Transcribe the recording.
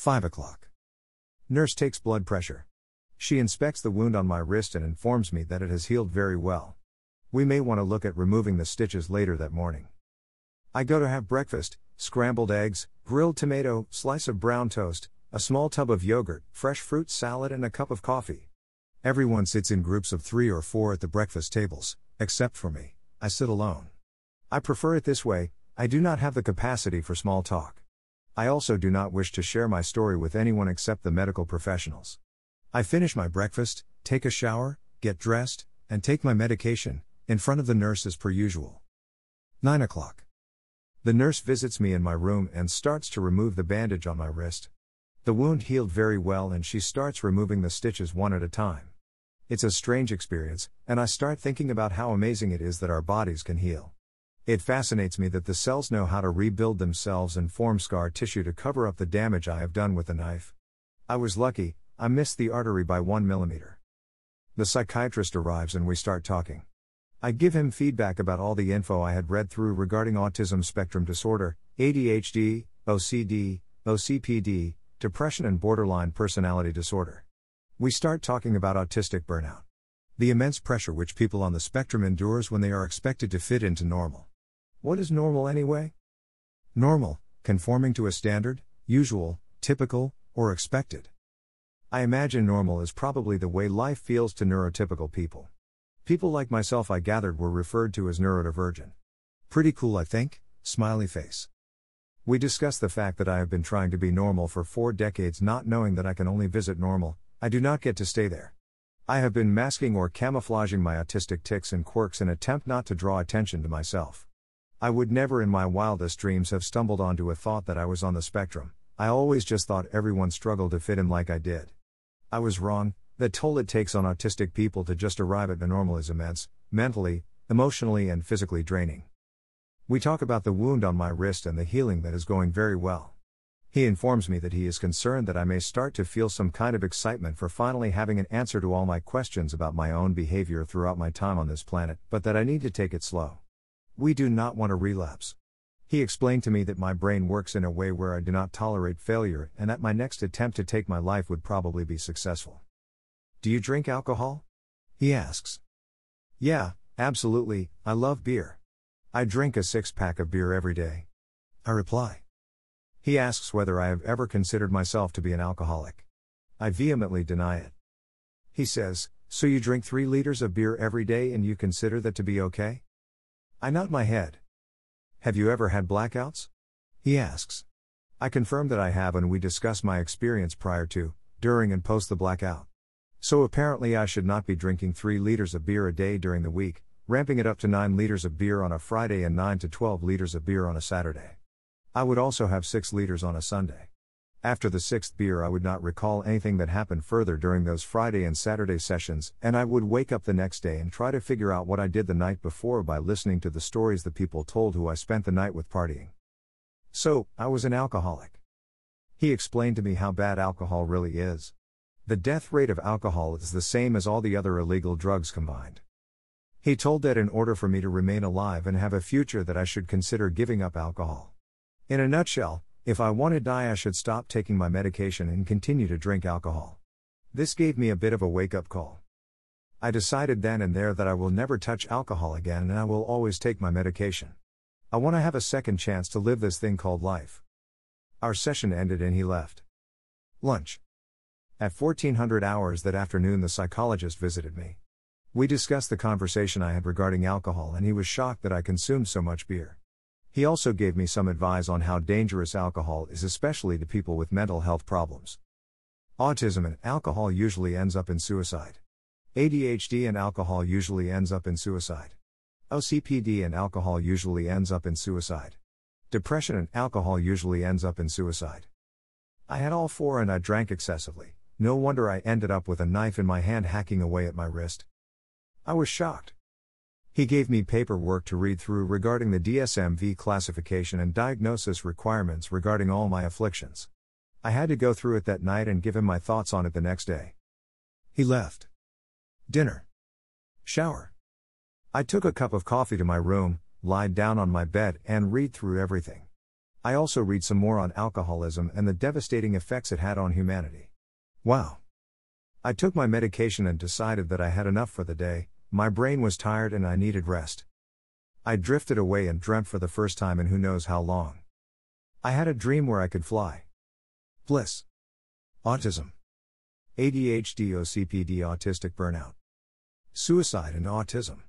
5 o'clock. Nurse takes blood pressure. She inspects the wound on my wrist and informs me that it has healed very well. We may want to look at removing the stitches later that morning. I go to have breakfast scrambled eggs, grilled tomato, slice of brown toast, a small tub of yogurt, fresh fruit salad, and a cup of coffee. Everyone sits in groups of three or four at the breakfast tables, except for me. I sit alone. I prefer it this way, I do not have the capacity for small talk. I also do not wish to share my story with anyone except the medical professionals. I finish my breakfast, take a shower, get dressed, and take my medication, in front of the nurse as per usual. 9 o'clock. The nurse visits me in my room and starts to remove the bandage on my wrist. The wound healed very well and she starts removing the stitches one at a time. It's a strange experience, and I start thinking about how amazing it is that our bodies can heal. It fascinates me that the cells know how to rebuild themselves and form scar tissue to cover up the damage I have done with the knife. I was lucky, I missed the artery by 1 millimeter. The psychiatrist arrives and we start talking. I give him feedback about all the info I had read through regarding autism spectrum disorder, ADHD, OCD, OCPD, depression, and borderline personality disorder. We start talking about autistic burnout. The immense pressure which people on the spectrum endures when they are expected to fit into normal. What is normal anyway? Normal, conforming to a standard, usual, typical, or expected. I imagine normal is probably the way life feels to neurotypical people. People like myself, I gathered, were referred to as neurodivergent. Pretty cool, I think, smiley face. We discuss the fact that I have been trying to be normal for four decades, not knowing that I can only visit normal, I do not get to stay there. I have been masking or camouflaging my autistic tics and quirks in attempt not to draw attention to myself. I would never in my wildest dreams have stumbled onto a thought that I was on the spectrum. I always just thought everyone struggled to fit in like I did. I was wrong, the toll it takes on autistic people to just arrive at the normal is immense, mentally, emotionally, and physically draining. We talk about the wound on my wrist and the healing that is going very well. He informs me that he is concerned that I may start to feel some kind of excitement for finally having an answer to all my questions about my own behavior throughout my time on this planet, but that I need to take it slow. We do not want to relapse. He explained to me that my brain works in a way where I do not tolerate failure and that my next attempt to take my life would probably be successful. Do you drink alcohol? He asks. Yeah, absolutely, I love beer. I drink a six pack of beer every day. I reply. He asks whether I have ever considered myself to be an alcoholic. I vehemently deny it. He says, So you drink three liters of beer every day and you consider that to be okay? I nod my head. Have you ever had blackouts? He asks. I confirm that I have and we discuss my experience prior to, during, and post the blackout. So apparently, I should not be drinking 3 liters of beer a day during the week, ramping it up to 9 liters of beer on a Friday and 9 to 12 liters of beer on a Saturday. I would also have 6 liters on a Sunday. After the sixth beer, I would not recall anything that happened further during those Friday and Saturday sessions, and I would wake up the next day and try to figure out what I did the night before by listening to the stories the people told who I spent the night with partying. So, I was an alcoholic. He explained to me how bad alcohol really is. The death rate of alcohol is the same as all the other illegal drugs combined. He told that in order for me to remain alive and have a future that I should consider giving up alcohol. In a nutshell, if I want to die I should stop taking my medication and continue to drink alcohol. This gave me a bit of a wake up call. I decided then and there that I will never touch alcohol again and I will always take my medication. I want to have a second chance to live this thing called life. Our session ended and he left. Lunch. At 1400 hours that afternoon, the psychologist visited me. We discussed the conversation I had regarding alcohol, and he was shocked that I consumed so much beer. He also gave me some advice on how dangerous alcohol is, especially to people with mental health problems. Autism and alcohol usually ends up in suicide. ADHD and alcohol usually ends up in suicide. OCPD and alcohol usually ends up in suicide. Depression and alcohol usually ends up in suicide. I had all four and I drank excessively. No wonder I ended up with a knife in my hand hacking away at my wrist. I was shocked. He gave me paperwork to read through regarding the DSM V classification and diagnosis requirements regarding all my afflictions. I had to go through it that night and give him my thoughts on it the next day. He left. Dinner. Shower. I took a cup of coffee to my room, lied down on my bed, and read through everything. I also read some more on alcoholism and the devastating effects it had on humanity. Wow. I took my medication and decided that I had enough for the day, my brain was tired and I needed rest. I drifted away and dreamt for the first time in who knows how long. I had a dream where I could fly. Bliss. Autism. ADHD OCPD autistic burnout. Suicide and autism.